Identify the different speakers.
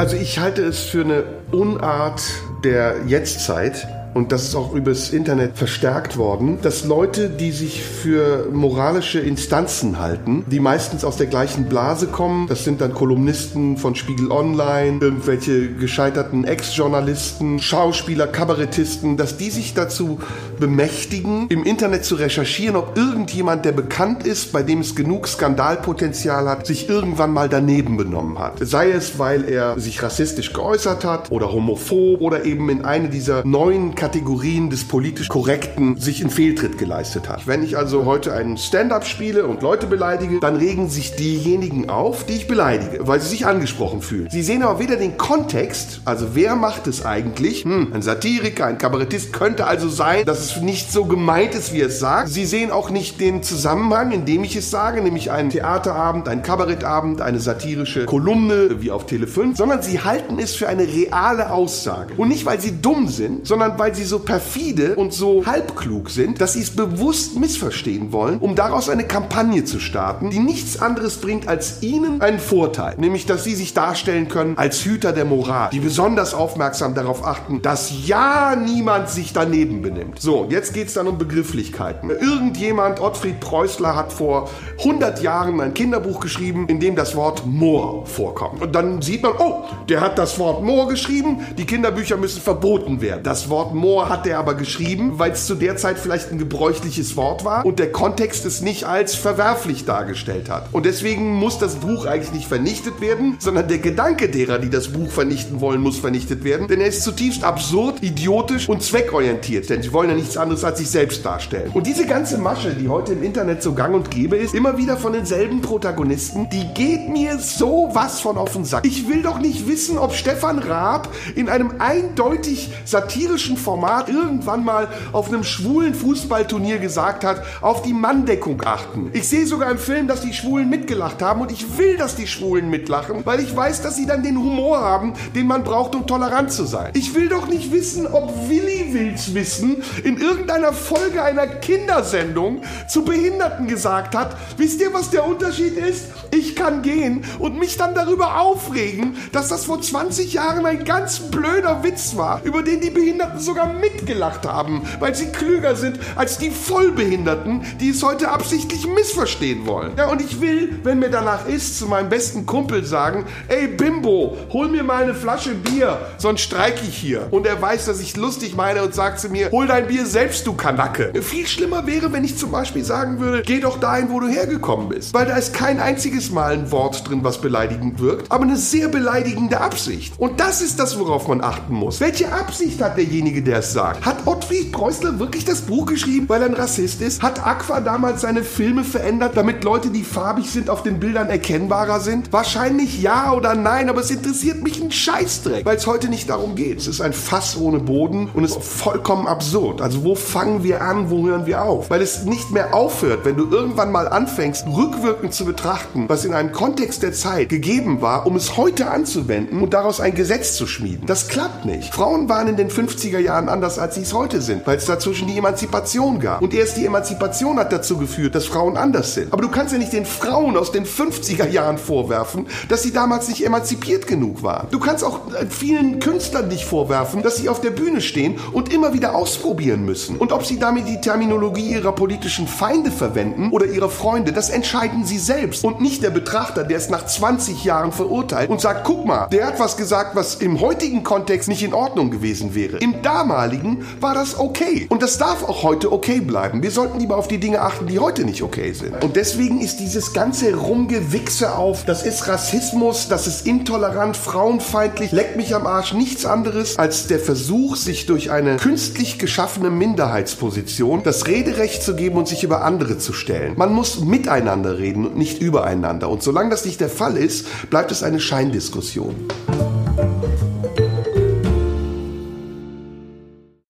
Speaker 1: Also ich halte es für eine Unart der Jetztzeit, und das ist auch übers Internet verstärkt worden, dass Leute, die sich für moralische Instanzen halten, die meistens aus der gleichen Blase kommen, das sind dann Kolumnisten von Spiegel Online, irgendwelche gescheiterten Ex-Journalisten, Schauspieler, Kabarettisten, dass die sich dazu bemächtigen, im Internet zu recherchieren, ob irgendjemand, der bekannt ist, bei dem es genug Skandalpotenzial hat, sich irgendwann mal daneben benommen hat. Sei es, weil er sich rassistisch geäußert hat oder homophob oder eben in eine dieser neuen Kategorien des politisch Korrekten sich einen Fehltritt geleistet hat. Wenn ich also heute einen Stand-up spiele und Leute beleidige, dann regen sich diejenigen auf, die ich beleidige, weil sie sich angesprochen fühlen. Sie sehen aber weder den Kontext, also wer macht es eigentlich? Hm, ein Satiriker, ein Kabarettist könnte also sein, dass es nicht so gemeint ist, wie es sagt. Sie sehen auch nicht den Zusammenhang, in dem ich es sage, nämlich einen Theaterabend, einen Kabarettabend, eine satirische Kolumne wie auf Tele 5, sondern sie halten es für eine reale Aussage. Und nicht, weil sie dumm sind, sondern weil weil sie so perfide und so halbklug sind, dass sie es bewusst missverstehen wollen, um daraus eine Kampagne zu starten, die nichts anderes bringt als ihnen einen Vorteil, nämlich dass sie sich darstellen können als Hüter der Moral, die besonders aufmerksam darauf achten, dass ja niemand sich daneben benimmt. So, jetzt geht es dann um Begrifflichkeiten. Irgendjemand, Ottfried Preußler, hat vor 100 Jahren ein Kinderbuch geschrieben, in dem das Wort Moor vorkommt. Und dann sieht man, oh, der hat das Wort Moor geschrieben, die Kinderbücher müssen verboten werden. Das Wort Moor hat er aber geschrieben, weil es zu der Zeit vielleicht ein gebräuchliches Wort war und der Kontext es nicht als verwerflich dargestellt hat. Und deswegen muss das Buch eigentlich nicht vernichtet werden, sondern der Gedanke derer, die das Buch vernichten wollen, muss vernichtet werden, denn er ist zutiefst absurd, idiotisch und zweckorientiert, denn sie wollen ja nichts anderes als sich selbst darstellen. Und diese ganze Masche, die heute im Internet so gang und gäbe ist, immer wieder von denselben Protagonisten, die geht mir so was von auf den Sack. Ich will doch nicht wissen, ob Stefan Raab in einem eindeutig satirischen Format irgendwann mal auf einem schwulen Fußballturnier gesagt hat, auf die Manndeckung achten. Ich sehe sogar im Film, dass die Schwulen mitgelacht haben und ich will, dass die Schwulen mitlachen, weil ich weiß, dass sie dann den Humor haben, den man braucht, um tolerant zu sein. Ich will doch nicht wissen, ob Willi Wills Wissen in irgendeiner Folge einer Kindersendung zu Behinderten gesagt hat, wisst ihr, was der Unterschied ist? Ich kann gehen und mich dann darüber aufregen, dass das vor 20 Jahren ein ganz blöder Witz war, über den die Behinderten sogar sogar mitgelacht haben, weil sie klüger sind als die Vollbehinderten, die es heute absichtlich missverstehen wollen. Ja, und ich will, wenn mir danach ist, zu meinem besten Kumpel sagen, ey Bimbo, hol mir mal eine Flasche Bier, sonst streike ich hier. Und er weiß, dass ich lustig meine und sagt zu mir, hol dein Bier selbst, du Kanacke. Viel schlimmer wäre, wenn ich zum Beispiel sagen würde, geh doch dahin, wo du hergekommen bist. Weil da ist kein einziges Mal ein Wort drin, was beleidigend wirkt, aber eine sehr beleidigende Absicht. Und das ist das, worauf man achten muss. Welche Absicht hat derjenige, der der es sagt. Hat Ottfried Preußler wirklich das Buch geschrieben, weil er ein Rassist ist? Hat Aqua damals seine Filme verändert, damit Leute, die farbig sind, auf den Bildern erkennbarer sind? Wahrscheinlich ja oder nein, aber es interessiert mich ein Scheißdreck, weil es heute nicht darum geht. Es ist ein Fass ohne Boden und es ist vollkommen absurd. Also wo fangen wir an, wo hören wir auf? Weil es nicht mehr aufhört, wenn du irgendwann mal anfängst, rückwirkend zu betrachten, was in einem Kontext der Zeit gegeben war, um es heute anzuwenden und daraus ein Gesetz zu schmieden. Das klappt nicht. Frauen waren in den 50er Jahren Jahren anders, als sie es heute sind, weil es dazwischen die Emanzipation gab. Und erst die Emanzipation hat dazu geführt, dass Frauen anders sind. Aber du kannst ja nicht den Frauen aus den 50er Jahren vorwerfen, dass sie damals nicht emanzipiert genug waren. Du kannst auch vielen Künstlern nicht vorwerfen, dass sie auf der Bühne stehen und immer wieder ausprobieren müssen. Und ob sie damit die Terminologie ihrer politischen Feinde verwenden oder ihrer Freunde, das entscheiden sie selbst. Und nicht der Betrachter, der es nach 20 Jahren verurteilt und sagt, guck mal, der hat was gesagt, was im heutigen Kontext nicht in Ordnung gewesen wäre. Im damaligen damaligen war das okay. Und das darf auch heute okay bleiben. Wir sollten lieber auf die Dinge achten, die heute nicht okay sind. Und deswegen ist dieses ganze Rumgewichse auf, das ist Rassismus, das ist intolerant, frauenfeindlich, leckt mich am Arsch, nichts anderes als der Versuch, sich durch eine künstlich geschaffene Minderheitsposition das Rederecht zu geben und sich über andere zu stellen. Man muss miteinander reden und nicht übereinander. Und solange das nicht der Fall ist, bleibt es eine Scheindiskussion.